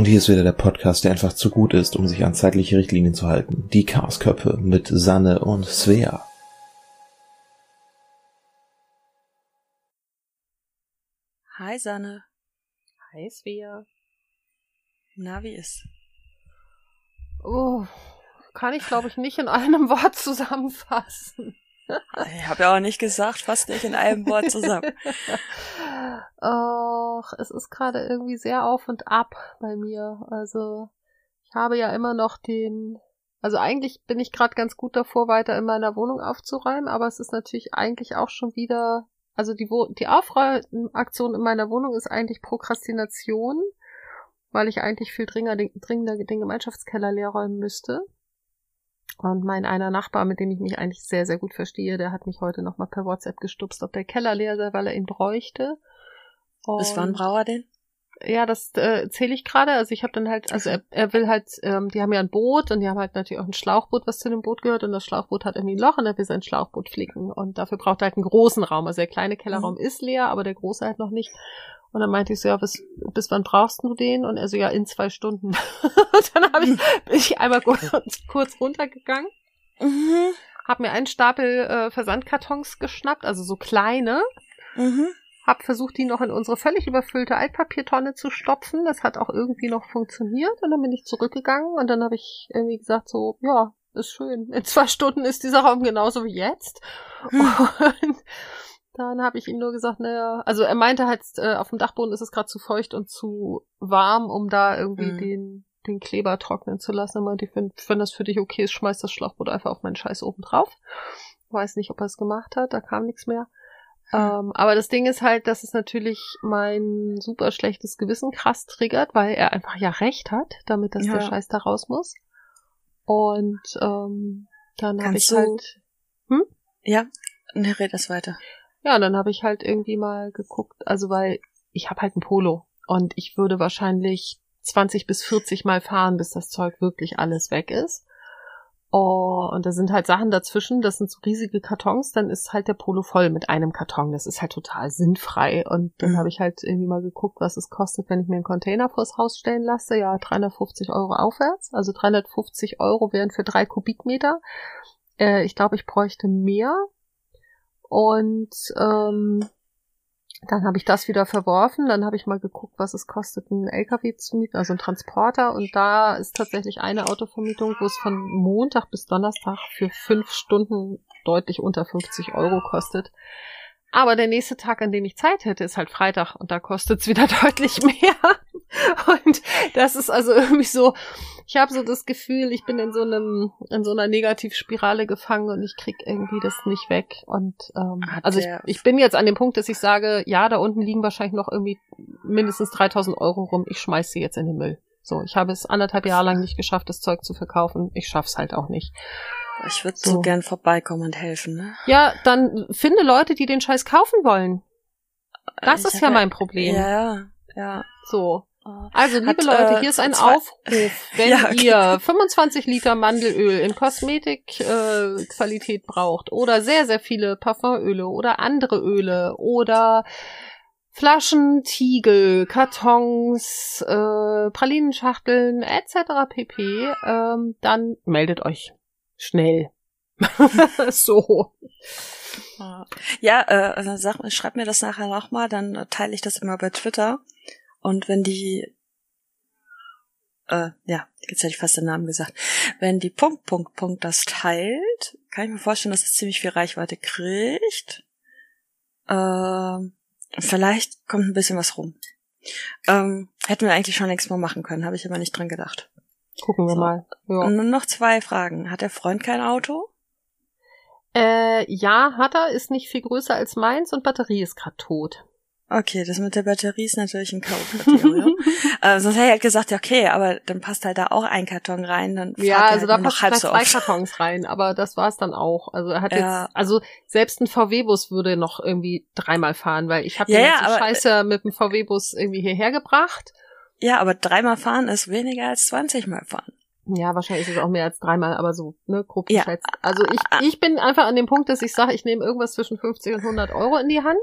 Und hier ist wieder der Podcast, der einfach zu gut ist, um sich an zeitliche Richtlinien zu halten. Die Chaosköpfe mit Sanne und Svea. Hi Sanne. Hi Svea. Na, wie ist? Oh, kann ich glaube ich nicht in einem Wort zusammenfassen. Ich habe ja auch nicht gesagt, fast nicht in einem Wort zusammen. Och, es ist gerade irgendwie sehr auf und ab bei mir. Also ich habe ja immer noch den. Also eigentlich bin ich gerade ganz gut davor, weiter in meiner Wohnung aufzuräumen, aber es ist natürlich eigentlich auch schon wieder. Also die, die Aufräumaktion in meiner Wohnung ist eigentlich Prokrastination, weil ich eigentlich viel dringender, dringender den Gemeinschaftskeller leer räumen müsste. Und mein einer Nachbar, mit dem ich mich eigentlich sehr, sehr gut verstehe, der hat mich heute nochmal per WhatsApp gestupst, ob der Keller leer sei, weil er ihn bräuchte. Und Bis wann braucht er den? Ja, das äh, zähle ich gerade. Also ich habe dann halt, also er, er will halt, ähm, die haben ja ein Boot und die haben halt natürlich auch ein Schlauchboot, was zu dem Boot gehört und das Schlauchboot hat irgendwie ein Loch und er will sein Schlauchboot flicken und dafür braucht er halt einen großen Raum. Also der kleine Kellerraum mhm. ist leer, aber der große halt noch nicht. Und dann meinte ich so, ja, bis, bis wann brauchst du den? Und er so, ja, in zwei Stunden. und dann habe ich, bin ich einmal kurz, kurz runtergegangen, mhm. habe mir einen Stapel äh, Versandkartons geschnappt, also so kleine, mhm. Habe versucht, die noch in unsere völlig überfüllte Altpapiertonne zu stopfen. Das hat auch irgendwie noch funktioniert. Und dann bin ich zurückgegangen und dann habe ich irgendwie gesagt so, ja, ist schön. In zwei Stunden ist dieser Raum genauso wie jetzt. Mhm. Und dann habe ich ihm nur gesagt, naja, also er meinte halt, äh, auf dem Dachboden ist es gerade zu feucht und zu warm, um da irgendwie mhm. den, den Kleber trocknen zu lassen. Er meinte, wenn, wenn das für dich okay ist, schmeiß das Schlauchboot einfach auf meinen Scheiß oben drauf. Weiß nicht, ob er es gemacht hat, da kam nichts mehr. Ähm, aber das Ding ist halt, dass es natürlich mein super schlechtes Gewissen krass triggert, weil er einfach ja recht hat, damit dass ja. der Scheiß da raus muss. Und ähm, dann habe ich halt. Hm? Ja, ne, red das weiter. Ja, dann habe ich halt irgendwie mal geguckt, also weil ich habe halt ein Polo und ich würde wahrscheinlich 20 bis 40 Mal fahren, bis das Zeug wirklich alles weg ist. Oh, und da sind halt Sachen dazwischen, das sind so riesige Kartons, dann ist halt der Polo voll mit einem Karton. Das ist halt total sinnfrei. Und dann mhm. habe ich halt irgendwie mal geguckt, was es kostet, wenn ich mir einen Container vors Haus stellen lasse. Ja, 350 Euro aufwärts. Also 350 Euro wären für drei Kubikmeter. Äh, ich glaube, ich bräuchte mehr. Und ähm, dann habe ich das wieder verworfen. Dann habe ich mal geguckt, was es kostet, einen LKW zu mieten, also einen Transporter. Und da ist tatsächlich eine Autovermietung, wo es von Montag bis Donnerstag für fünf Stunden deutlich unter 50 Euro kostet. Aber der nächste Tag, an dem ich Zeit hätte, ist halt Freitag und da kostet's wieder deutlich mehr. Und das ist also irgendwie so, ich habe so das Gefühl, ich bin in so einem, in so einer Negativspirale gefangen und ich krieg irgendwie das nicht weg. Und ähm, also ich, ich bin jetzt an dem Punkt, dass ich sage, ja, da unten liegen wahrscheinlich noch irgendwie mindestens 3000 Euro rum. Ich schmeiß sie jetzt in den Müll. So, ich habe es anderthalb Jahre lang nicht geschafft, das Zeug zu verkaufen. Ich schaff's halt auch nicht. Ich würde so. so gern vorbeikommen und helfen, ne? Ja, dann finde Leute, die den Scheiß kaufen wollen. Das ich ist ja mein Problem. Ja, ja. So. Oh. Also, liebe Hat, Leute, äh, hier ist ein Aufruf. Wenn ja, okay. ihr 25 Liter Mandelöl in Kosmetikqualität äh, braucht oder sehr, sehr viele Parfumöle oder andere Öle oder Flaschen, Tiegel, Kartons, äh, Pralinenschachteln etc. pp., ähm, dann meldet euch schnell. so. Ja, äh, also sag, schreib mir das nachher nochmal, dann teile ich das immer bei Twitter. Und wenn die, äh, ja, jetzt hätte ich fast den Namen gesagt, wenn die Punkt, Punkt, Punkt das teilt, kann ich mir vorstellen, dass es ziemlich viel Reichweite kriegt. Äh, vielleicht kommt ein bisschen was rum. Ähm, hätten wir eigentlich schon längst mal machen können, habe ich aber nicht dran gedacht. Gucken wir so. mal. Ja. Und nur noch zwei Fragen. Hat der Freund kein Auto? Äh, ja, hat er, ist nicht viel größer als meins und Batterie ist gerade tot. Okay, das mit der Batterie ist natürlich ein K.O.-Kriterium. äh, sonst hätte ich halt gesagt, ja, okay, aber dann passt halt da auch ein Karton rein, dann Ja, also halt da passen halt so zwei oft. Kartons rein, aber das war's dann auch. Also er hat ja. jetzt, also selbst ein VW-Bus würde noch irgendwie dreimal fahren, weil ich habe ja, ja, aber, Scheiße mit dem VW-Bus irgendwie hierher gebracht. Ja, aber dreimal fahren ist weniger als 20 Mal fahren. Ja, wahrscheinlich ist es auch mehr als dreimal, aber so, ne, grob ja. geschätzt. Also ich, ich bin einfach an dem Punkt, dass ich sage, ich nehme irgendwas zwischen 50 und 100 Euro in die Hand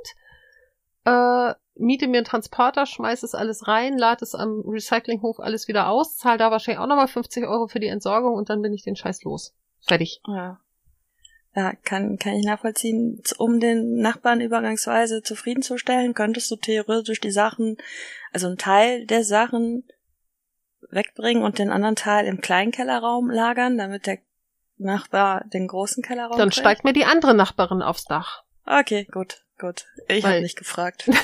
äh, miete mir einen Transporter, schmeiß es alles rein, lade es am Recyclinghof alles wieder aus, zahle da wahrscheinlich auch nochmal 50 Euro für die Entsorgung und dann bin ich den Scheiß los. Fertig. Ja. Ja, kann, kann ich nachvollziehen. Um den Nachbarn übergangsweise zufriedenzustellen, könntest du theoretisch die Sachen, also einen Teil der Sachen wegbringen und den anderen Teil im kleinen Kellerraum lagern, damit der Nachbar den großen Kellerraum Dann kriegt? steigt mir die andere Nachbarin aufs Dach. Okay, gut, gut. Ich habe nicht gefragt.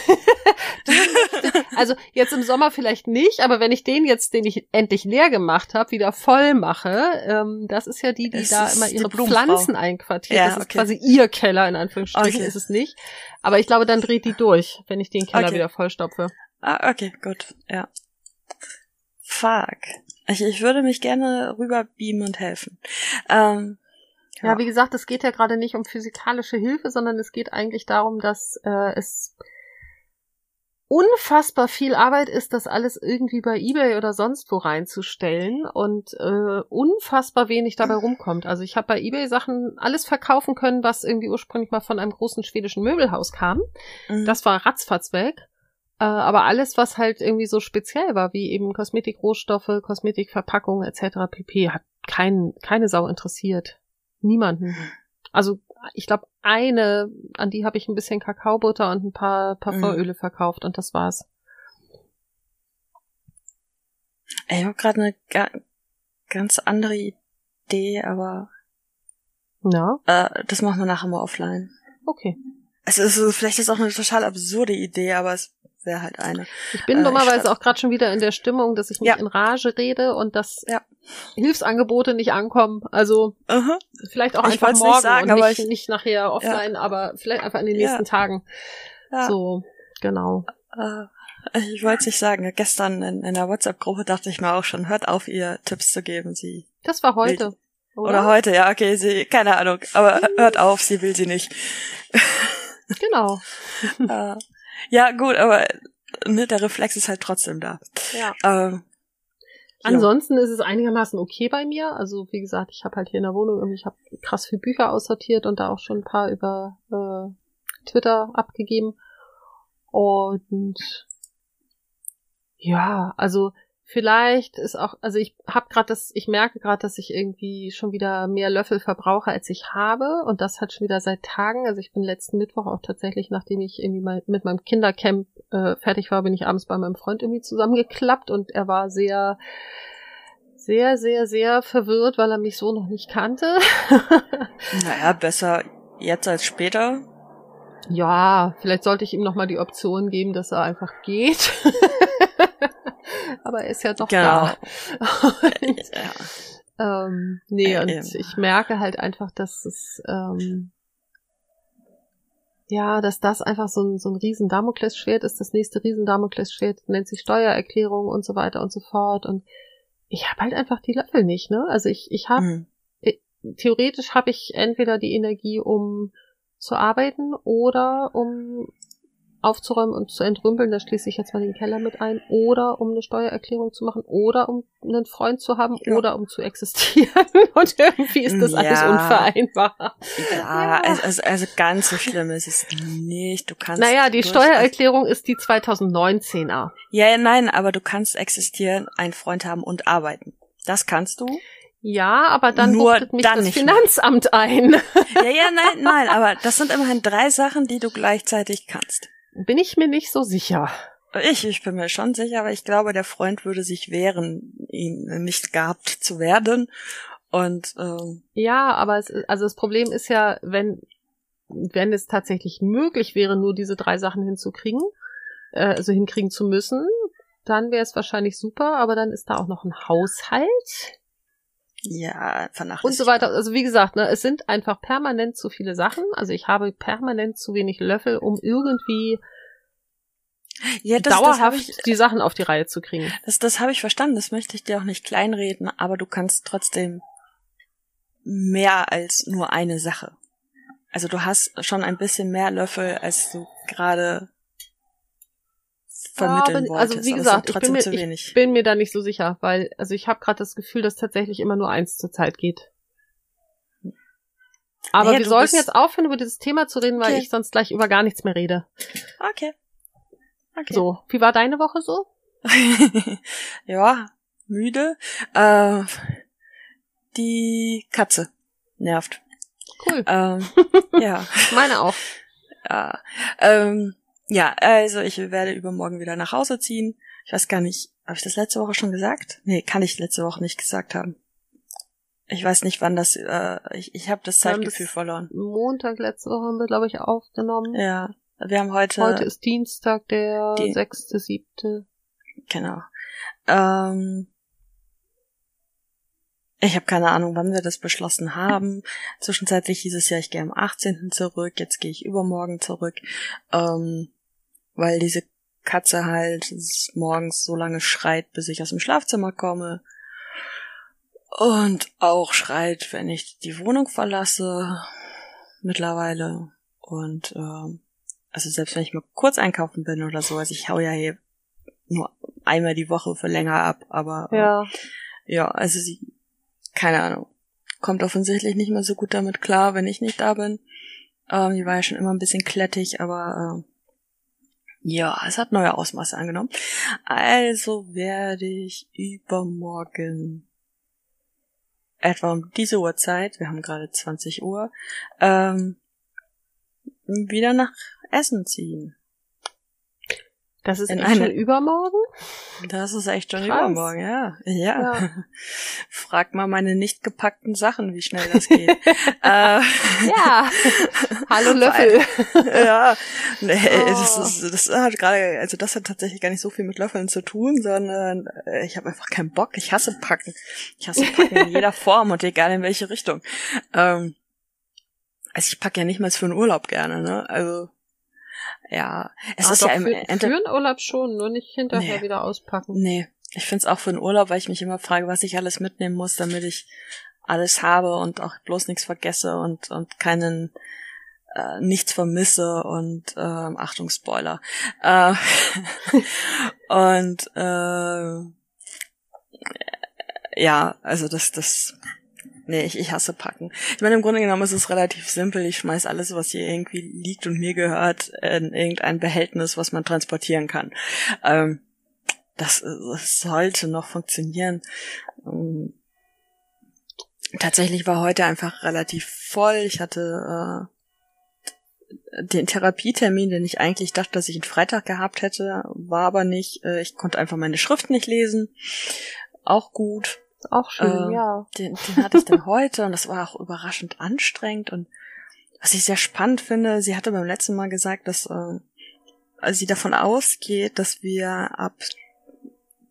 Also jetzt im Sommer vielleicht nicht, aber wenn ich den jetzt, den ich endlich leer gemacht habe, wieder voll mache, ähm, das ist ja die, die Es da immer ihre. Pflanzen einquartiert. Ja, das ist okay. quasi ihr Keller, in Anführungsstrichen Okay. ist es nicht. Aber ich glaube, dann dreht die durch, wenn ich den Keller Okay. wieder vollstopfe. Ah, okay, gut, ja. Fuck. Ich, ich würde mich gerne rüber beamen und helfen. Ähm, Ja, wie gesagt, es geht ja gerade nicht um physikalische Hilfe, sondern es geht eigentlich darum, dass äh, es unfassbar viel Arbeit ist, das alles irgendwie bei eBay oder sonst wo reinzustellen und äh, unfassbar wenig dabei rumkommt. Also ich habe bei eBay Sachen alles verkaufen können, was irgendwie ursprünglich mal von einem großen schwedischen Möbelhaus kam. mhm. Das war ratzfatz weg. Äh, aber alles, was halt irgendwie so speziell war, wie eben Kosmetikrohstoffe, Kosmetikverpackungen etc. pp, hat kein, keine Sau interessiert. Niemanden. Also ich glaube, eine, an die habe ich ein bisschen Kakaobutter und ein paar Parfumöle verkauft und das war's. Ich habe gerade eine ga ganz andere Idee, aber Na, äh, das machen wir nachher mal offline. okay. Es ist vielleicht ist auch eine total absurde Idee, aber es wäre halt eine. Ich bin Äh, dummerweise auch gerade schon wieder in der Stimmung, dass ich nicht Ja. in Rage rede und dass Ja. Hilfsangebote nicht ankommen. Also Aha. vielleicht auch Ich einfach wollt's nicht morgen sagen, und aber nicht, ich- nicht nachher offline, aber vielleicht einfach in den Ja. nächsten Tagen. Ja. So, genau. Äh, ich wollte es nicht sagen. Gestern in, in der WhatsApp-Gruppe dachte ich mir auch schon, hört auf, ihr Tipps zu geben. Sie Das war heute. oder, Oder? heute, ja, okay, sie, keine Ahnung, aber hört auf, sie will sie nicht. Genau. äh, ja, gut, aber ne, der Reflex ist halt trotzdem da. Ja. Ähm, ja. Ansonsten ist es einigermaßen okay bei mir. Also wie gesagt, ich habe halt hier in der Wohnung irgendwie, ich habe krass viel Bücher aussortiert und da auch schon ein paar über äh, Twitter abgegeben. Und ja, also vielleicht ist auch, also ich habe gerade das, ich merke gerade, dass ich irgendwie schon wieder mehr Löffel verbrauche, als ich habe. Und das hat schon wieder seit Tagen. Also ich bin letzten Mittwoch auch tatsächlich, nachdem ich irgendwie mal mit meinem Kindercamp äh, fertig war, bin ich abends bei meinem Freund irgendwie zusammengeklappt und er war sehr, sehr, sehr, sehr verwirrt, weil er mich so noch nicht kannte. naja, besser jetzt als später. Ja, vielleicht sollte ich ihm nochmal die Option geben, dass er einfach geht. Aber er ist ja doch Genau. da. Und, Ja. ähm, nee, und ähm. ich merke halt einfach, dass es ähm, ja, dass das einfach so ein, so ein riesen Damoklesschwert ist. Das nächste riesen Damoklesschwert nennt sich Steuererklärung und so weiter und so fort. Und ich habe halt einfach die Löffel nicht, ne? Also ich, ich habe Hm. theoretisch habe ich entweder die Energie, um zu arbeiten oder um aufzuräumen und zu entrümpeln, da schließe ich jetzt mal den Keller mit ein, oder um eine Steuererklärung zu machen, oder um einen Freund zu haben, Ja. oder um zu existieren. Und irgendwie ist das alles Ja. unvereinbar. Ja, Ja. Also, also, ganz so schlimm ist es nicht. Du kannst. Naja, die Steuererklärung ist die 2019er. Ja, ja, nein, aber du kannst existieren, einen Freund haben und arbeiten. Das kannst du. Ja, aber dann Nur buchtet mich dann das nicht mehr. Finanzamt ein. Ja, ja, nein, nein, aber das sind immerhin drei Sachen, die du gleichzeitig kannst. Bin ich mir nicht so sicher. Ich, ich bin mir schon sicher, aber ich glaube, der Freund würde sich wehren, ihn nicht gehabt zu werden. Und ähm, Ja, aber es, also das Problem ist ja, wenn, wenn es tatsächlich möglich wäre, nur diese drei Sachen hinzukriegen, äh, also hinkriegen zu müssen, dann wäre es wahrscheinlich super, aber dann ist da auch noch ein Haushalt ja, vernachlässigt. und so weiter. Also wie gesagt, ne, es sind einfach permanent zu viele Sachen. Also ich habe permanent zu wenig Löffel, um irgendwie Ja, das, das dauerhaft habe ich, die Sachen auf die Reihe zu kriegen. das, das habe ich verstanden. Das möchte ich dir auch nicht kleinreden, aber du kannst trotzdem mehr als nur eine Sache. Also du hast schon ein bisschen mehr Löffel, als du gerade vermitteln wolltest. also wie gesagt, ich bin, mir, ich bin mir da nicht so sicher, weil also ich habe gerade das Gefühl, dass tatsächlich immer nur eins zur Zeit geht. Aber Naja, wir sollten jetzt aufhören, über dieses Thema zu reden, weil Okay. ich sonst gleich über gar nichts mehr rede. Okay. Okay. So, wie war deine Woche so? ja, müde. Äh, die Katze nervt. Cool. Ähm, ja. Meine auch. Ja, ähm, ja, also ich werde übermorgen wieder nach Hause ziehen. Ich weiß gar nicht, habe ich das letzte Woche schon gesagt? Nee, kann ich letzte Woche nicht gesagt haben. Ich weiß nicht, wann das, äh, ich, ich habe das Zeitgefühl das verloren. Montag letzte Woche haben wir, glaube ich, aufgenommen. Ja, wir haben heute, Heute ist Dienstag, der sechste, siebte. genau. Ähm, ich habe keine Ahnung, wann wir das beschlossen haben. Zwischenzeitlich hieß es ja, ich gehe am 18. zurück, jetzt gehe ich übermorgen zurück, ähm, weil diese Katze halt morgens so lange schreit, bis ich aus dem Schlafzimmer komme. Und auch schreit, wenn ich die Wohnung verlasse, mittlerweile. Und ähm, also selbst wenn ich mal kurz einkaufen bin oder so, also ich hau ja hier nur einmal die Woche für länger ab, aber äh, Ja. ja, also sie, keine Ahnung, kommt offensichtlich nicht mehr so gut damit klar, wenn ich nicht da bin. Ähm, die war ja schon immer ein bisschen klettig, aber ähm, ja, es hat neue Ausmaße angenommen. Also werde ich übermorgen etwa um diese Uhrzeit, wir haben gerade 20 Uhr, ähm, wieder nach Essen ziehen. Das ist In echt eine- schon übermorgen? Das ist echt schon Krass. übermorgen, ja. ja. Ja. Frag mal meine nicht gepackten Sachen, wie schnell das geht. äh, Ja. Hallo Löffel. ja, nee, Oh. das, ist, das hat gerade, also das hat tatsächlich gar nicht so viel mit Löffeln zu tun, sondern äh, ich habe einfach keinen Bock. Ich hasse Packen. Ich hasse Packen in jeder Form und egal in welche Richtung. Ähm, also ich packe ja nicht mal für einen Urlaub gerne, ne? Also ja, es Ah, ist doch, ja im für, Ende für einen Urlaub schon, nur nicht hinterher Nee. wieder auspacken. Nee, ich find's auch für den Urlaub, weil ich mich immer frage, was ich alles mitnehmen muss, damit ich alles habe und auch bloß nichts vergesse und, und keinen äh, nichts vermisse und ähm, Achtung Spoiler. Äh, und äh, ja, also das, das Nee, ich, ich hasse Packen. Ich meine, im Grunde genommen ist es relativ simpel. Ich schmeiß alles, was hier irgendwie liegt und mir gehört, in irgendein Behältnis, was man transportieren kann. Ähm, das, das sollte noch funktionieren. Ähm, tatsächlich war heute einfach relativ voll. Ich hatte äh, den Therapietermin, den ich eigentlich dachte, dass ich einen Freitag gehabt hätte, war aber nicht. Äh, ich konnte einfach meine Schrift nicht lesen. Auch gut. Auch schön, Äh, ja. Den, den hatte ich dann heute und das war auch überraschend anstrengend und was ich sehr spannend finde, sie hatte beim letzten Mal gesagt, dass äh, sie davon ausgeht, dass wir ab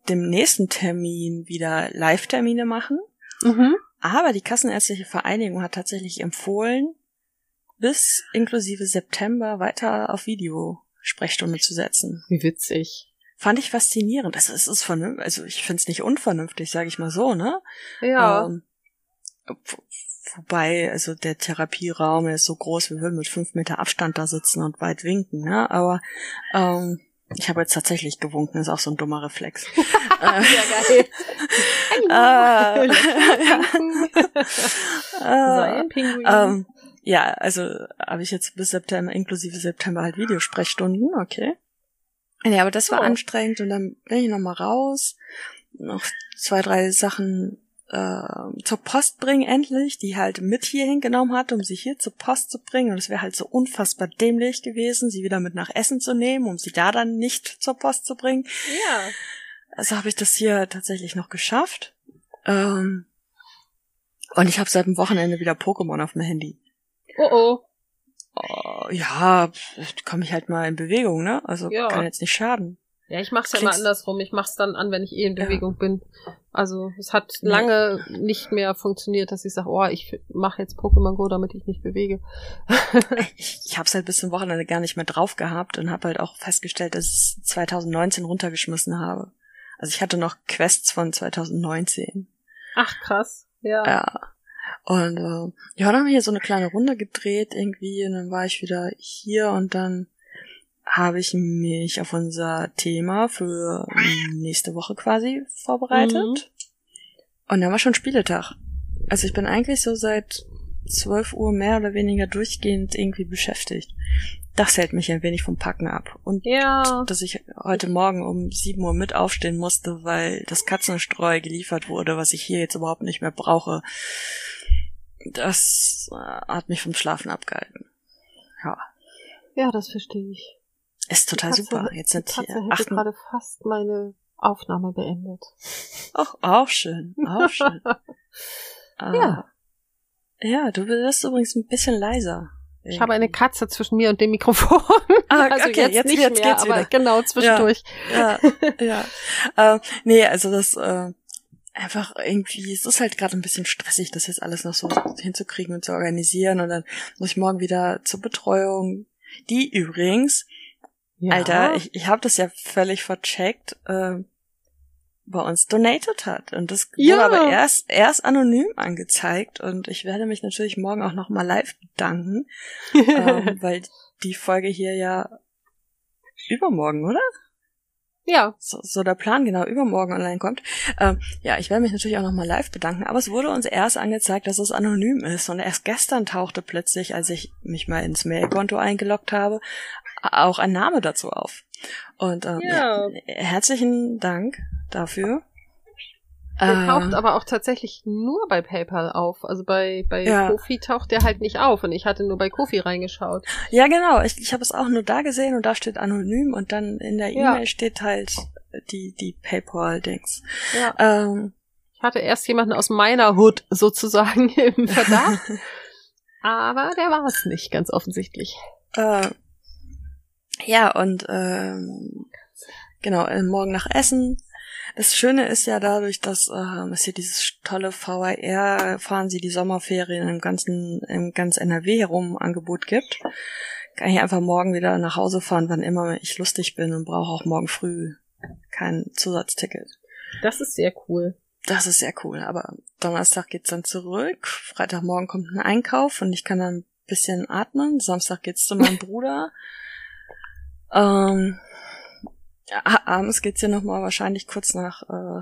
dem nächsten Termin wieder Live-Termine machen. Mhm. Aber die Kassenärztliche Vereinigung hat tatsächlich empfohlen, bis inklusive September weiter auf Videosprechstunde zu setzen. Wie witzig. Fand ich faszinierend. Das ist, ist vernünftig, also ich finde es nicht unvernünftig, sage ich mal so, ne? Ja. Ähm, wo- wobei, also der Therapieraum ist so groß, wir würden mit fünf Meter Abstand da sitzen und weit winken, ne? Aber ähm, ich habe jetzt tatsächlich gewunken, ist auch so ein dummer Reflex. äh, ja, geil. äh, Sei äh, Pinguin. ähm, ja, also habe ich jetzt bis September, inklusive September halt Videosprechstunden, okay. Ja, aber das war Oh. anstrengend und dann bin ich nochmal raus, noch zwei, drei Sachen äh, zur Post bringen endlich, die halt mit hier hingenommen hat, um sie hier zur Post zu bringen. Und es wäre halt so unfassbar dämlich gewesen, sie wieder mit nach Essen zu nehmen, um sie da dann nicht zur Post zu bringen. ja. Also habe ich das hier tatsächlich noch geschafft. Ähm, und ich habe seit dem Wochenende wieder Pokémon auf dem Handy. Oh oh. Oh, ja, komme ich halt mal in Bewegung, ne? Also Ja. kann jetzt nicht schaden. Ja, ich mach's ja immer Klingst- andersrum. Ich mach's dann an, wenn ich eh in Ja. Bewegung bin. Also es hat lange nicht mehr funktioniert, dass ich sage, oh, ich mache jetzt Pokémon Go, damit ich mich bewege. Ich, ich habe es halt bis zum Wochenende gar nicht mehr drauf gehabt und habe halt auch festgestellt, dass ich es 2019 runtergeschmissen habe. Also ich hatte noch Quests von 2019. Ach krass. Ja. Ja. Und äh, ja, dann haben wir hier so eine kleine Runde gedreht irgendwie und dann war ich wieder hier und dann habe ich mich auf unser Thema für nächste Woche quasi vorbereitet. Mhm. Und dann war schon Spieletag. Also ich bin eigentlich so seit 12 Uhr mehr oder weniger durchgehend irgendwie beschäftigt. Das hält mich ein wenig vom Packen ab. Und Ja. dass ich heute Morgen um 7 Uhr mit aufstehen musste, weil das Katzenstreu geliefert wurde, was ich hier jetzt überhaupt nicht mehr brauche, das äh, hat mich vom Schlafen abgehalten. Ja, Ja, das verstehe ich. ist total Katze- super. Jetzt sind Die Katze hier hätte gerade fast meine Aufnahme beendet. auch, auch schön, auch schön. Ah. Ja. Ja, du wirst übrigens ein bisschen leiser. Ich habe eine Katze zwischen mir und dem Mikrofon. Ah, also okay, jetzt, jetzt- nicht jetzt mehr, geht's aber wieder. genau zwischendurch. ja, ja. Äh, nee, also das äh, einfach irgendwie, es ist halt gerade ein bisschen stressig, das jetzt alles noch so hinzukriegen und zu organisieren und dann muss ich morgen wieder zur Betreuung. Die übrigens, Ja. Alter, ich, ich habe das ja völlig vercheckt, äh, bei uns donated hat und das Ja. wurde aber erst erst anonym angezeigt und ich werde mich natürlich morgen auch noch mal live bedanken, ähm, weil die Folge hier ja übermorgen, oder? ja. so, so der Plan genau übermorgen online kommt. Ähm, ja, ich werde mich natürlich auch nochmal live bedanken, aber es wurde uns erst angezeigt, dass es anonym ist und erst gestern tauchte plötzlich, als ich mich mal ins Mailkonto eingeloggt habe, auch ein Name dazu auf. Und ähm, Ja. ja, herzlichen Dank dafür. Der Äh, taucht aber auch tatsächlich nur bei PayPal auf. Also bei, bei Ja. Kofi taucht der halt nicht auf und ich hatte nur bei Kofi reingeschaut. ja, genau. Ich, ich habe es auch nur da gesehen und da steht anonym und dann in der Ja. E-Mail steht halt die, die PayPal-Dings. Ja. Ähm, Ich hatte erst jemanden aus meiner Hood sozusagen im Verdacht, aber der war es nicht, ganz offensichtlich. Äh, ja, und ähm, genau, äh, morgen nach Essen. Das Schöne ist ja dadurch, dass ähm, es hier dieses tolle VRR, fahren sie die Sommerferien im ganzen, im ganz NRW herum Angebot gibt. Kann ich einfach morgen wieder nach Hause fahren, wann immer ich lustig bin und brauche auch morgen früh kein Zusatzticket. Das ist sehr cool. Das ist sehr cool. Aber Donnerstag geht's dann zurück. Freitagmorgen kommt ein Einkauf und ich kann dann ein bisschen atmen. Samstag geht's zu meinem Bruder. Ähm, abends geht's hier nochmal wahrscheinlich kurz nach äh,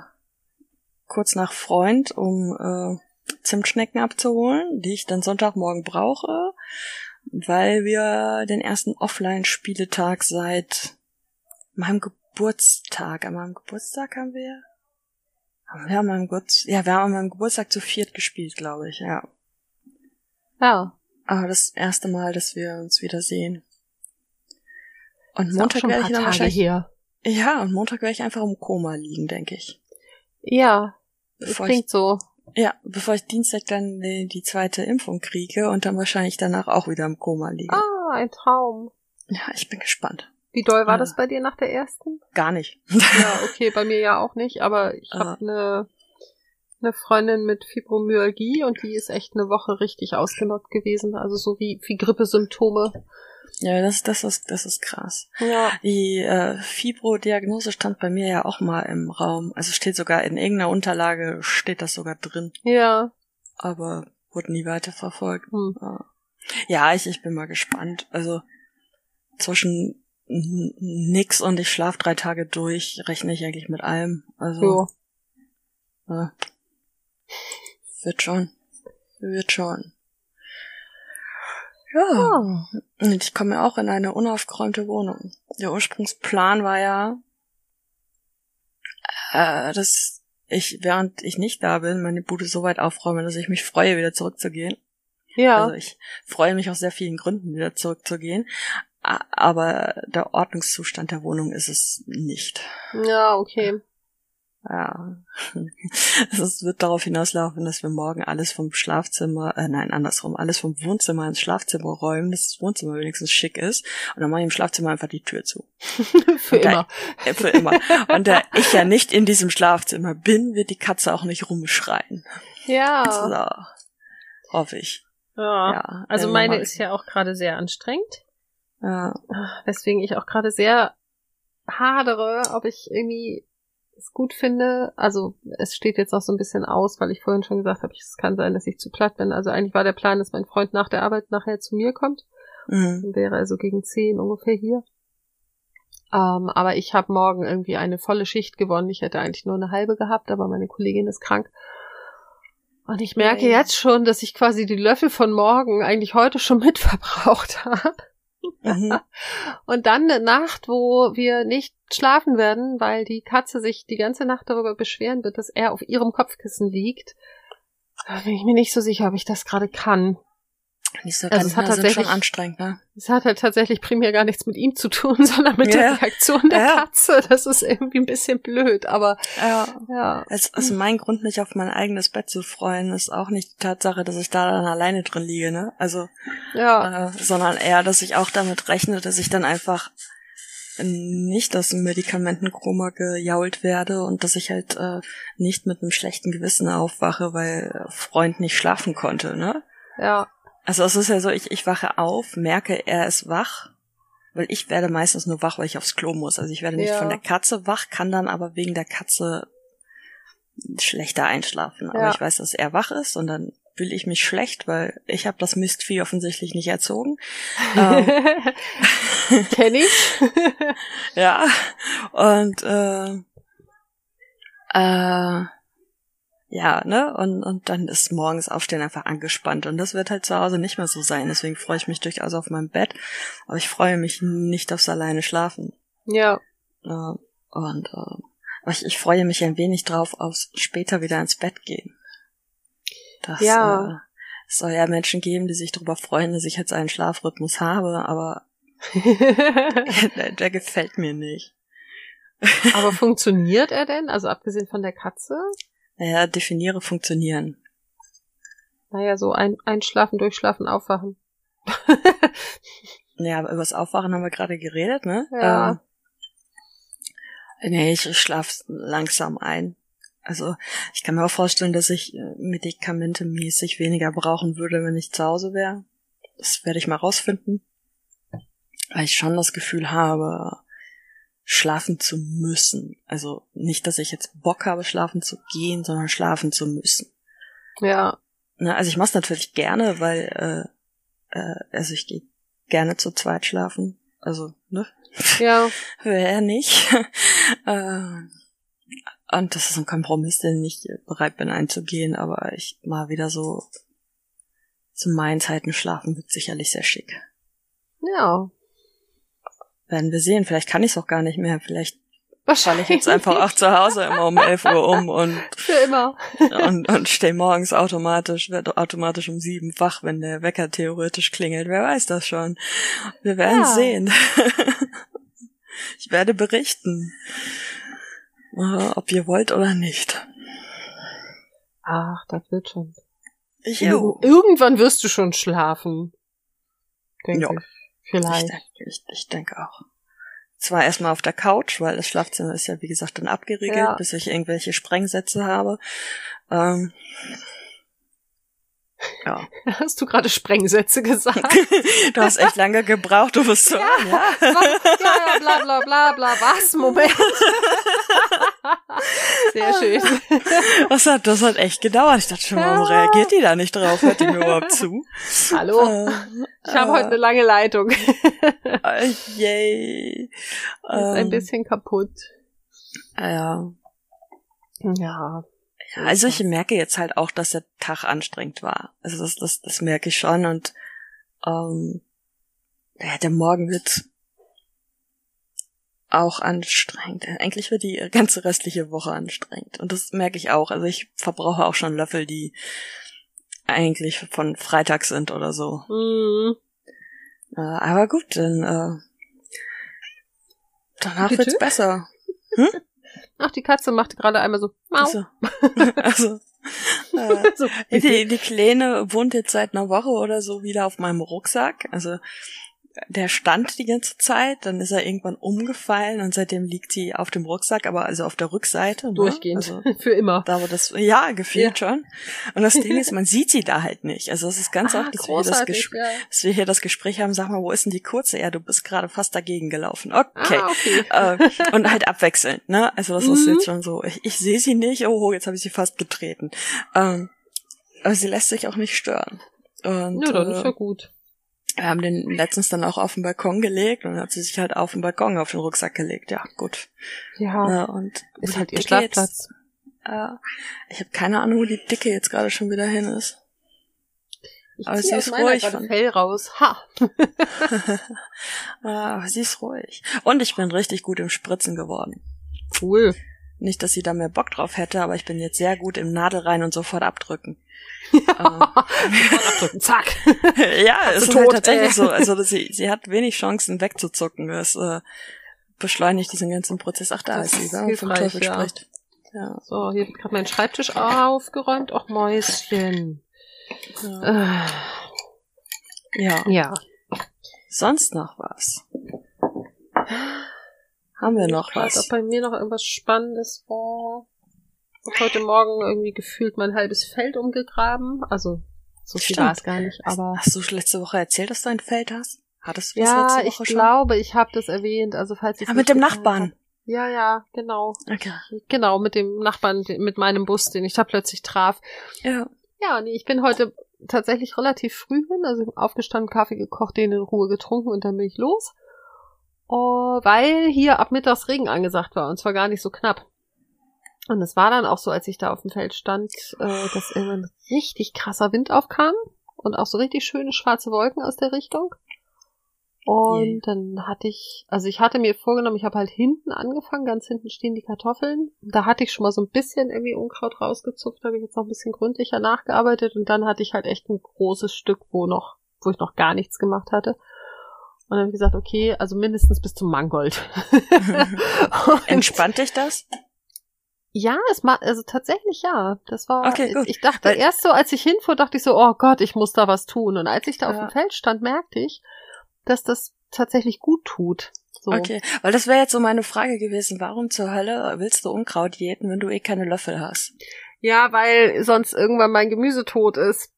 kurz nach Freund, um äh, Zimtschnecken abzuholen, die ich dann Sonntagmorgen brauche, weil wir den ersten Offline-Spieletag seit meinem Geburtstag, an meinem Geburtstag haben wir wir haben am Geburt ja, wir haben an meinem Geburtstag zu viert gespielt, glaube ich, ja. Ja. Aber das erste Mal, dass wir uns wieder sehen. Und Montag werde ich dann wahrscheinlich. her. Ja, und Montag werde ich einfach im Koma liegen, denke ich. Ja, Bevor ich, klingt so. ja, bevor ich Dienstag dann die, zweite Impfung kriege und dann wahrscheinlich danach auch wieder im Koma liege. Ah, ein Traum. Ja, ich bin gespannt. Wie doll war Ah. das bei dir nach der ersten? Gar nicht. Ja, okay, bei mir ja auch nicht, aber ich Ah. habe eine eine Freundin mit Fibromyalgie und die ist echt eine Woche richtig ausgenockt gewesen, also so wie, wie Grippesymptome. Ja, das, das ist, das ist krass. Ja. Die äh, Fibro-Diagnose stand bei mir ja auch mal im Raum. Also steht sogar in irgendeiner Unterlage, steht das sogar drin. Ja. Aber wurde nie weiter verfolgt. Hm. Ja, ich, ich bin mal gespannt. Also zwischen nix und ich schlaf drei Tage durch, rechne ich eigentlich mit allem. Also Jo. äh, wird schon. Wird schon. Ja. Und ich komme ja auch in eine unaufgeräumte Wohnung. Der Ursprungsplan war ja, äh, dass ich, während ich nicht da bin, meine Bude so weit aufräume, dass ich mich freue, wieder zurückzugehen. Ja. Also ich freue mich aus sehr vielen Gründen, wieder zurückzugehen. Aber der Ordnungszustand der Wohnung ist es nicht. ja, okay. Ja. Es wird darauf hinauslaufen, dass wir morgen alles vom Schlafzimmer, äh, nein, andersrum, alles vom Wohnzimmer ins Schlafzimmer räumen, dass das Wohnzimmer wenigstens schick ist. Und dann mache ich im Schlafzimmer einfach die Tür zu. Für da- immer. Äh, Für immer. Und da ich ja nicht in diesem Schlafzimmer bin, wird die Katze auch nicht rumschreien. Ja. So. Hoffe ich. ja. Ja. Also Dann meine ist ja auch gerade sehr anstrengend, Ja. weswegen ich auch gerade sehr hadere, ob ich irgendwie es gut finde. Also es steht jetzt noch so ein bisschen aus, weil ich vorhin schon gesagt habe, es kann sein, dass ich zu platt bin. Also eigentlich war der Plan, dass mein Freund nach der Arbeit nachher zu mir kommt. Mhm. Dann wäre also gegen zehn ungefähr hier. Ähm, aber ich habe morgen irgendwie eine volle Schicht gewonnen. Ich hätte eigentlich nur eine halbe gehabt, aber meine Kollegin ist krank. Und ich merke ja. jetzt schon, dass ich quasi die Löffel von morgen eigentlich heute schon mitverbraucht habe. Mhm. Und dann eine Nacht, wo wir nicht schlafen werden, weil die Katze sich die ganze Nacht darüber beschweren wird, dass er auf ihrem Kopfkissen liegt. Da bin ich mir nicht so sicher, ob ich das gerade kann. So Also es hat sind tatsächlich- schon anstrengend, ne? Es hat halt tatsächlich primär gar nichts mit ihm zu tun, sondern mit Ja. der Reaktion der Ja. Katze. Das ist irgendwie ein bisschen blöd, aber Ja. ja. Also, also mein Grund, mich auf mein eigenes Bett zu freuen, ist auch nicht die Tatsache, dass ich da dann alleine drin liege, ne? Also, Ja. äh, sondern eher, dass ich auch damit rechne, dass ich dann einfach nicht aus dem Medikamentenkoma gejault werde und dass ich halt äh, nicht mit einem schlechten Gewissen aufwache, weil Freund nicht schlafen konnte, ne? Ja. Also es ist ja so, ich, ich wache auf, merke, er ist wach, weil ich werde meistens nur wach, weil ich aufs Klo muss. Also ich werde nicht Ja. von der Katze wach, kann dann aber wegen der Katze schlechter einschlafen. Aber Ja. ich weiß, dass er wach ist und dann fühle ich mich schlecht, weil ich habe das Mistvieh offensichtlich nicht erzogen. Ähm, Kenn ich. ja, und äh, äh, ja, ne? Und, und dann ist morgens Aufstehen einfach angespannt. Und das wird halt zu Hause nicht mehr so sein. Deswegen freue ich mich durchaus auf mein Bett. Aber ich freue mich nicht aufs alleine Schlafen. ja. Äh, und äh, ich, ich freue mich ein wenig drauf, aufs später wieder ins Bett gehen. Das, Ja. Äh, es soll ja Menschen geben, die sich darüber freuen, dass ich jetzt einen Schlafrhythmus habe, aber der, der gefällt mir nicht. Aber funktioniert er denn? Also abgesehen von der Katze? Naja, definiere funktionieren. Naja, so ein, einschlafen, durchschlafen, aufwachen. Ja, aber übers Aufwachen haben wir gerade geredet, ne? Ja. Äh, nee, ich schlaf langsam ein. Also ich kann mir auch vorstellen, dass ich äh, medikamentemäßig weniger brauchen würde, wenn ich zu Hause wäre. Das werde ich mal rausfinden. Weil ich schon das Gefühl habe, schlafen zu müssen. Also nicht, dass ich jetzt Bock habe, schlafen zu gehen, sondern schlafen zu müssen. Ja. Ne, also ich mache es natürlich gerne, weil äh, äh, also ich gehe gerne zu zweit schlafen. Also, ne? Ja. Wer nicht? äh, und das ist ein Kompromiss, den ich bereit bin einzugehen, aber ich mal wieder so zu meinen Zeiten schlafen wird sicherlich sehr schick. Ja. Werden wir sehen. Vielleicht kann ich es auch gar nicht mehr. Vielleicht falle Wahrscheinlich. ich jetzt einfach auch zu Hause immer um 11 Uhr um und, Für immer. und, und stehe morgens automatisch, werde automatisch um sieben wach, wenn der Wecker theoretisch klingelt. Wer weiß das schon. Wir werden Ja. sehen. ich werde berichten. Äh, Ob ihr wollt oder nicht. Ach, das wird schon. Jo. Irgendwann wirst du schon schlafen. Denke Ja. ich. Ich, Vielleicht. denke- ich, ich denke auch. Zwar erstmal auf der Couch, weil das Schlafzimmer ist ja wie gesagt dann abgeriegelt, Ja. bis ich irgendwelche Sprengsätze habe. Ähm, ja. Hast du gerade Sprengsätze gesagt? Du hast echt lange gebraucht, du bist so. Ja. ja. ja, ja, bla bla bla bla. Was? Moment. Sehr schön. Das hat, das hat echt gedauert. Ich dachte schon, warum reagiert die da nicht drauf? Hört die mir überhaupt zu? Hallo. Äh, Ich habe heute eine lange Leitung. Ist äh, yay. ein Ähm, bisschen kaputt. Ja. Ja. Ja, also ich merke jetzt halt auch, dass der Tag anstrengend war. Also das, das, das merke ich schon und ähm, ja, der Morgen wird auch anstrengend. Eigentlich wird die ganze restliche Woche anstrengend. Und das merke ich auch. Also ich verbrauche auch schon Löffel, die eigentlich von Freitag sind oder so. Hm. Äh, aber gut, dann äh, danach Bitte? wird's besser. Ach, die Katze machte gerade einmal so. Mau. Also, also äh, So. Die, die Kleine wohnt jetzt seit einer Woche oder so wieder auf meinem Rucksack. Also der stand die ganze Zeit, dann ist er irgendwann umgefallen und seitdem liegt sie auf dem Rucksack, aber also auf der Rückseite. Ne? Durchgehend. Also, Für immer. da wo das, ja, gefühlt Ja. schon. Und das Ding ist, man sieht sie da halt nicht. Also es ist ganz Ah, oft, dass wir, das ja. dass wir hier das Gespräch haben, sag mal, wo ist denn die kurze? Ja, du bist gerade fast dagegen gelaufen. Okay. Ah, okay. Äh, und halt abwechselnd, ne? Also das ist Mhm. jetzt schon so. Ich, ich sehe sie nicht, oh, jetzt habe ich sie fast getreten. Ähm, aber sie lässt sich auch nicht stören. Und Ja, dann ist äh, ja gut. Wir haben den letztens dann auch auf den Balkon gelegt und hat sie sich halt auf den Balkon auf den Rucksack gelegt. Ja, gut. Ja. Ja, und ist halt ihr. Schlafplatz. Äh, ich habe keine Ahnung, wo die Dicke jetzt gerade schon wieder hin ist. Ich Aber sie aus ist ruhig von- Fell raus. Ha! Ah, Aber sie ist ruhig. Und ich bin richtig gut im Spritzen geworden. Cool. Nicht, dass sie da mehr Bock drauf hätte, aber ich bin jetzt sehr gut im Nadel rein und sofort abdrücken. Ähm, Abdrücken, zack. ja, es du ist halt tot, tatsächlich ey. so. Also sie, sie hat wenig Chancen wegzuzucken. Das äh, beschleunigt diesen ganzen Prozess. Ach, da Das ist sie, man vom Teufel ja. spricht. Ja, So, hier gerade mein Schreibtisch aufgeräumt. Och, Mäuschen. ja. Äh, ja. ja. Sonst noch was? Haben wir noch Grad, was? ob bei mir noch irgendwas Spannendes war. Ich heute Morgen irgendwie gefühlt mein halbes Feld umgegraben. Also, so viel war es gar nicht, aber. Hast du letzte Woche erzählt, dass du ein Feld hast? Hattest du das Ja, letzte ich Woche schon? glaube, ich habe das erwähnt. Also, falls ich Ah, mit dem Nachbarn. hab. Ja, ja, genau. Okay. Genau, mit dem Nachbarn, mit meinem Bus, den ich da plötzlich traf. Ja. Ja, nee, ich bin heute tatsächlich relativ früh hin, also aufgestanden, Kaffee gekocht, den in Ruhe getrunken und dann bin ich los. Oh, weil hier ab mittags Regen angesagt war und zwar gar nicht so knapp. Und es war dann auch so, als ich da auf dem Feld stand, äh, dass irgendwann richtig krasser Wind aufkam und auch so richtig schöne schwarze Wolken aus der Richtung. Und Je. dann hatte ich, also ich hatte mir vorgenommen, ich habe halt hinten angefangen, ganz hinten stehen die Kartoffeln. Da hatte ich schon mal so ein bisschen irgendwie Unkraut rausgezupft, habe ich jetzt noch ein bisschen gründlicher nachgearbeitet und dann hatte ich halt echt ein großes Stück, wo noch, wo ich noch gar nichts gemacht hatte. Und dann habe ich gesagt, okay, also mindestens bis zum Mangold. Entspannt dich das? Ja, es ma also tatsächlich ja. Das war. Okay, gut. Ich dachte Weil- erst so, als ich hinfuhr, dachte ich so, oh Gott, ich muss da was tun. Und als ich da auf Ja. dem Feld stand, merkte ich, dass das tatsächlich gut tut. So. Okay, weil das wäre jetzt so meine Frage gewesen. Warum zur Hölle willst du Unkraut jäten, wenn du eh keine Löffel hast? Ja, weil sonst irgendwann mein Gemüse tot ist.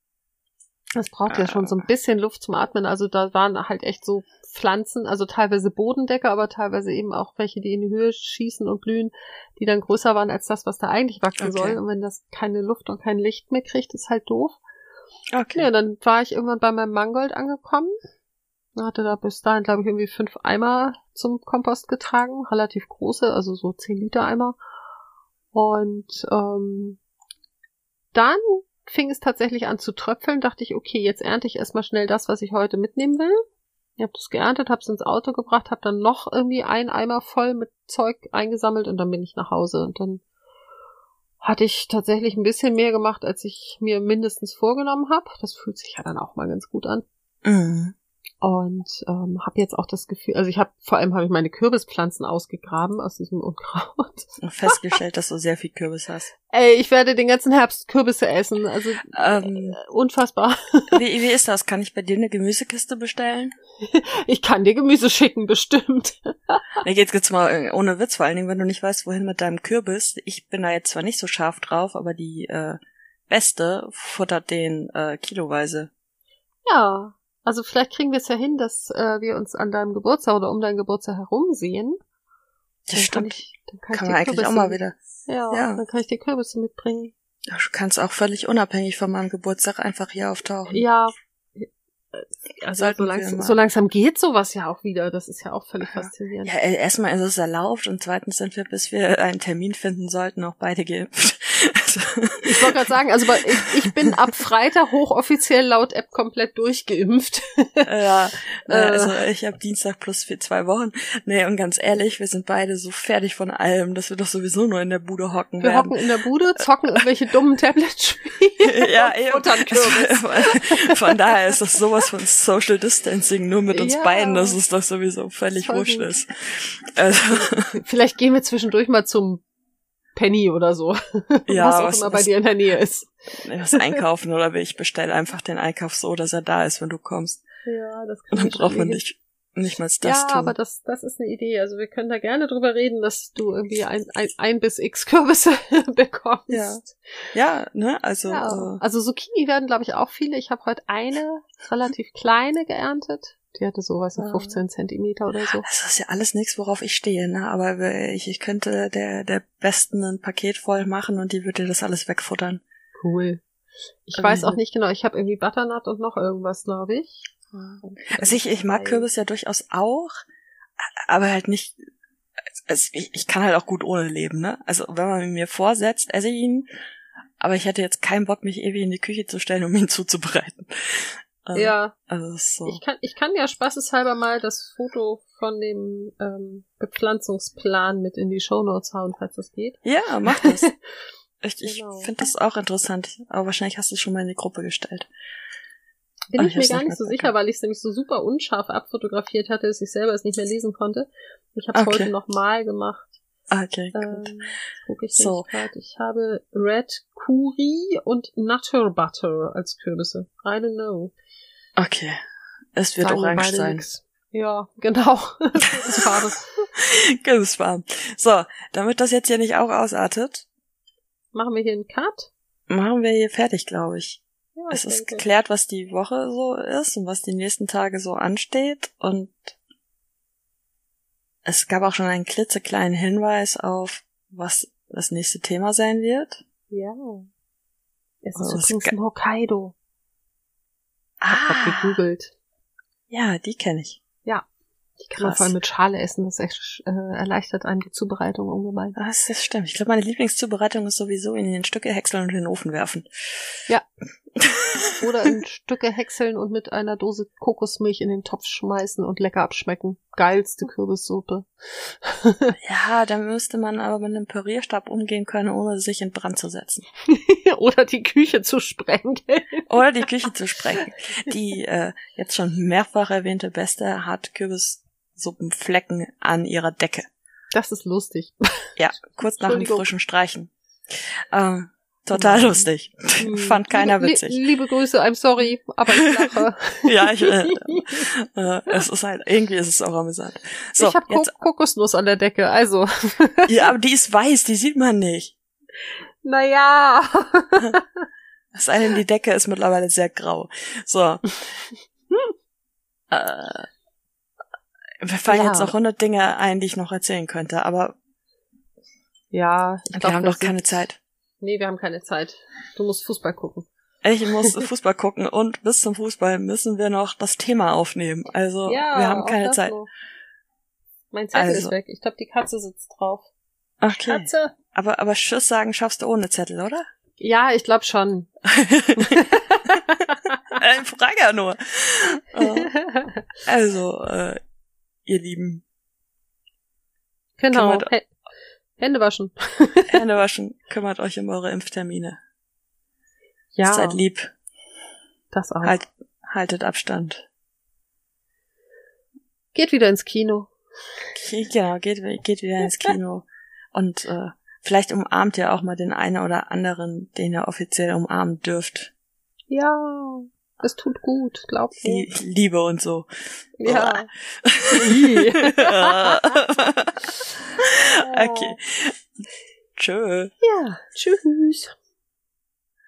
Das braucht ja Ah. schon so ein bisschen Luft zum Atmen. Also da waren halt echt so Pflanzen, also teilweise Bodendecker, aber teilweise eben auch welche, die in die Höhe schießen und blühen, die dann größer waren als das, was da eigentlich wachsen Okay. soll. Und wenn das keine Luft und kein Licht mehr kriegt, ist halt doof. Okay. Ja, dann war ich irgendwann bei meinem Mangold angekommen. Hatte da bis dahin, glaube ich, irgendwie fünf Eimer zum Kompost getragen. Relativ große, also so zehn Liter Eimer. Und ähm, dann fing es tatsächlich an zu tröpfeln. Dachte ich, okay, jetzt ernte ich erstmal schnell das, was ich heute mitnehmen will. Ich habe das geerntet, habe es ins Auto gebracht, habe dann noch irgendwie einen Eimer voll mit Zeug eingesammelt und dann bin ich nach Hause. Und dann hatte ich tatsächlich ein bisschen mehr gemacht, als ich mir mindestens vorgenommen habe. Das fühlt sich ja dann auch mal ganz gut an. Mhm. Und ähm, habe jetzt auch das Gefühl, also ich habe vor allem habe ich meine Kürbispflanzen ausgegraben aus diesem Unkraut. Und festgestellt, dass du sehr viel Kürbis hast. Ey, ich werde den ganzen Herbst Kürbisse essen, also Ähm, äh, unfassbar. wie, wie ist das? Kann ich bei dir eine Gemüsekiste bestellen? Ich kann dir Gemüse schicken, bestimmt. Nee, geht's jetzt mal äh, ohne Witz, vor allen Dingen, wenn du nicht weißt, wohin mit deinem Kürbis. Ich bin da jetzt zwar nicht so scharf drauf, aber die äh, Beste futtert den äh, kiloweise. Ja, also vielleicht kriegen wir es ja hin, dass äh, wir uns an deinem Geburtstag oder um deinen Geburtstag herum sehen. Das Dann kann stimmt. ich, dann kann, Kann ich man eigentlich auch Kürbisse- mal wieder. Ja, Ja. dann kann ich dir Kürbisse mitbringen. Du kannst auch völlig unabhängig von meinem Geburtstag einfach hier auftauchen. Ja. Also Sollten so, langsam, so langsam geht sowas ja auch wieder. Das ist ja auch völlig Ja. faszinierend. Ja, erstmal ist es erlaubt und zweitens sind wir, bis wir einen Termin finden sollten, auch beide geimpft. Also, Ich wollte gerade sagen, also ich, ich bin ab Freitag hochoffiziell laut App komplett durchgeimpft. ja, äh, also ich habe Dienstag plus vier, zwei Wochen. Nee, und ganz ehrlich, wir sind beide so fertig von allem, dass wir doch sowieso nur in der Bude hocken Wir werden. hocken in der Bude, zocken irgendwelche dummen Tablet-Spiele. ja, und eben. futtern Kürbis. Von daher ist das sowas von Social Distancing nur mit uns Ja. beiden, dass es doch sowieso völlig Voll wurscht ist. Also, Vielleicht gehen wir zwischendurch mal zum Penny oder so. Ja, was auch was- immer bei dir in der Nähe ist. was einkaufen oder ich bestelle einfach den Einkauf so, dass er da ist, wenn du kommst. Ja, das Und dann braucht man nicht, nicht mal das ja, tun. aber das, das ist eine Idee. Also wir können da gerne drüber reden, dass du irgendwie ein, ein, ein bis x Kürbisse bekommst. Ja. ja, ne, also, Ja. äh, Also Zucchini werden, glaube ich, auch viele. Ich habe heute eine relativ kleine geerntet. Die hatte so, weiß nicht, Ja. 15 Zentimeter oder so. das ist ja alles nichts, worauf ich stehe, ne, aber ich, ich könnte der, der Besten ein Paket voll machen und die würde das alles wegfuttern. Cool. Ich Ähm, weiß auch nicht genau. Ich habe irgendwie Butternut und noch irgendwas, glaube ich. Also ich, ich mag Kürbis ja durchaus auch, aber halt nicht also ich, ich kann halt auch gut ohne leben, ne? Also wenn man mir vorsetzt, esse ich ihn, aber ich hätte jetzt keinen Bock, mich ewig in die Küche zu stellen, um ihn zuzubereiten. Ähm, Ja, Also so. ich kann, ich kann ja spaßeshalber mal das Foto von dem ähm, Bepflanzungsplan mit in die Shownotes hauen, falls das geht. Ja, mach das. Ich, ich Genau. finde das auch interessant, aber wahrscheinlich hast du es schon mal in die Gruppe gestellt. Bin Ah, ich mir gar nicht nicht so sicher, weil ich es nämlich so super unscharf abfotografiert hatte, dass ich selber es nicht mehr lesen konnte. Ich habe es Okay. heute nochmal gemacht. Okay, gut. Ähm, guck ich so. grad. Ich habe Red Curry und Nutter Butter als Kürbisse. I don't know. Okay. Es wird Sagen orange sein. nix. Ja, genau. das ist Farbe. Ganz warm. So, damit das jetzt hier nicht auch ausartet, Machen wir hier einen Cut? machen wir hier fertig, glaube ich. Ja, es ist denke. geklärt, was die Woche so ist und was die nächsten Tage so ansteht und es gab auch schon einen klitzekleinen Hinweis auf, was das nächste Thema sein wird. Ja. Es ist es übrigens ga- ein Hokkaido. Hab gegoogelt. ja, die kenne ich. Die kann man Krass. vor allem mit Schale essen. Das echt, äh, erleichtert einem die Zubereitung ungemein. Das, das stimmt. Ich glaube, meine Lieblingszubereitung ist sowieso in den Stücke häckseln und in den Ofen werfen. Ja. Oder in Stücke häckseln und mit einer Dose Kokosmilch in den Topf schmeißen und lecker abschmecken. Geilste Kürbissuppe. Ja, da müsste man aber mit einem Pürierstab umgehen können, ohne sich in Brand zu setzen. Oder die Küche zu sprengen. Oder die Küche zu sprengen. Die äh, jetzt schon mehrfach erwähnte Beste hat Kürbissuppenflecken an ihrer Decke. Das ist lustig. Ja, kurz nach dem frischen Streichen. Ähm, total Nein. lustig. Fand keiner witzig. Li liebe Grüße, I'm sorry, aber ich lache. Ja, ich, äh, äh, es ist halt, irgendwie ist es auch amüsant. So, ich habe Kokosnuss an der Decke, also. ja, aber die ist weiß, die sieht man nicht. Naja. Es sei denn, die Decke ist mittlerweile sehr grau. So. äh, wir fallen Ja. jetzt noch hundert Dinge ein, die ich noch erzählen könnte, aber Ja, ich wir glaub, haben doch keine sind- Zeit. Nee, wir haben keine Zeit. Du musst Fußball gucken. Ich muss Fußball gucken und bis zum Fußball müssen wir noch das Thema aufnehmen. Also ja, wir haben keine das Zeit. noch. Mein Zettel Also. ist weg. Ich glaube, die Katze sitzt drauf. Okay. Katze? Aber, aber Tschüss sagen schaffst du ohne Zettel, oder? Ja, ich glaube schon. äh, frage ja nur. Also, äh, ihr Lieben, genau. Hä- Hände waschen. Hände waschen, kümmert euch um eure Impftermine. Ja, Seid lieb, das auch. halt, haltet Abstand. Geht wieder ins Kino. Ge- Genau, geht, geht wieder ins Kino. Und äh, vielleicht umarmt ihr auch mal den einen oder anderen, den ihr offiziell umarmen dürft. Ja, es tut gut, glaubt mir. Liebe und so. Ja. okay. Tschö. Ja, tschüss.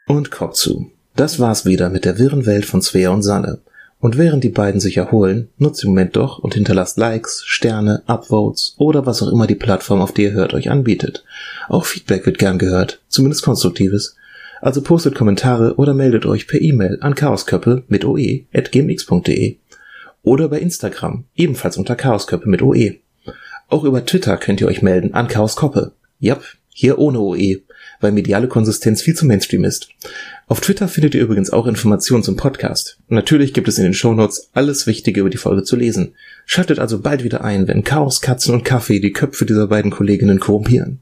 Und Kopf zu. Das war's wieder mit der wirren Welt von Svea und Sanne. Und während die beiden sich erholen, nutzt den Moment doch und hinterlasst Likes, Sterne, Upvotes oder was auch immer die Plattform, auf die ihr hört, euch anbietet. Auch Feedback wird gern gehört, zumindest konstruktives. Also postet Kommentare oder meldet euch per E-Mail an chaosköppe mit oe at gmx.de oder bei Instagram, ebenfalls unter chaosköppe mit oe. Auch über Twitter könnt ihr euch melden an chaoskoppe. Jap, hier ohne oe, weil mediale Konsistenz viel zu Mainstream ist. Auf Twitter findet ihr übrigens auch Informationen zum Podcast. Und natürlich gibt es in den Shownotes alles Wichtige über die Folge zu lesen. Schaltet also bald wieder ein, wenn Chaos, Katzen und Kaffee die Köpfe dieser beiden Kolleginnen korrumpieren.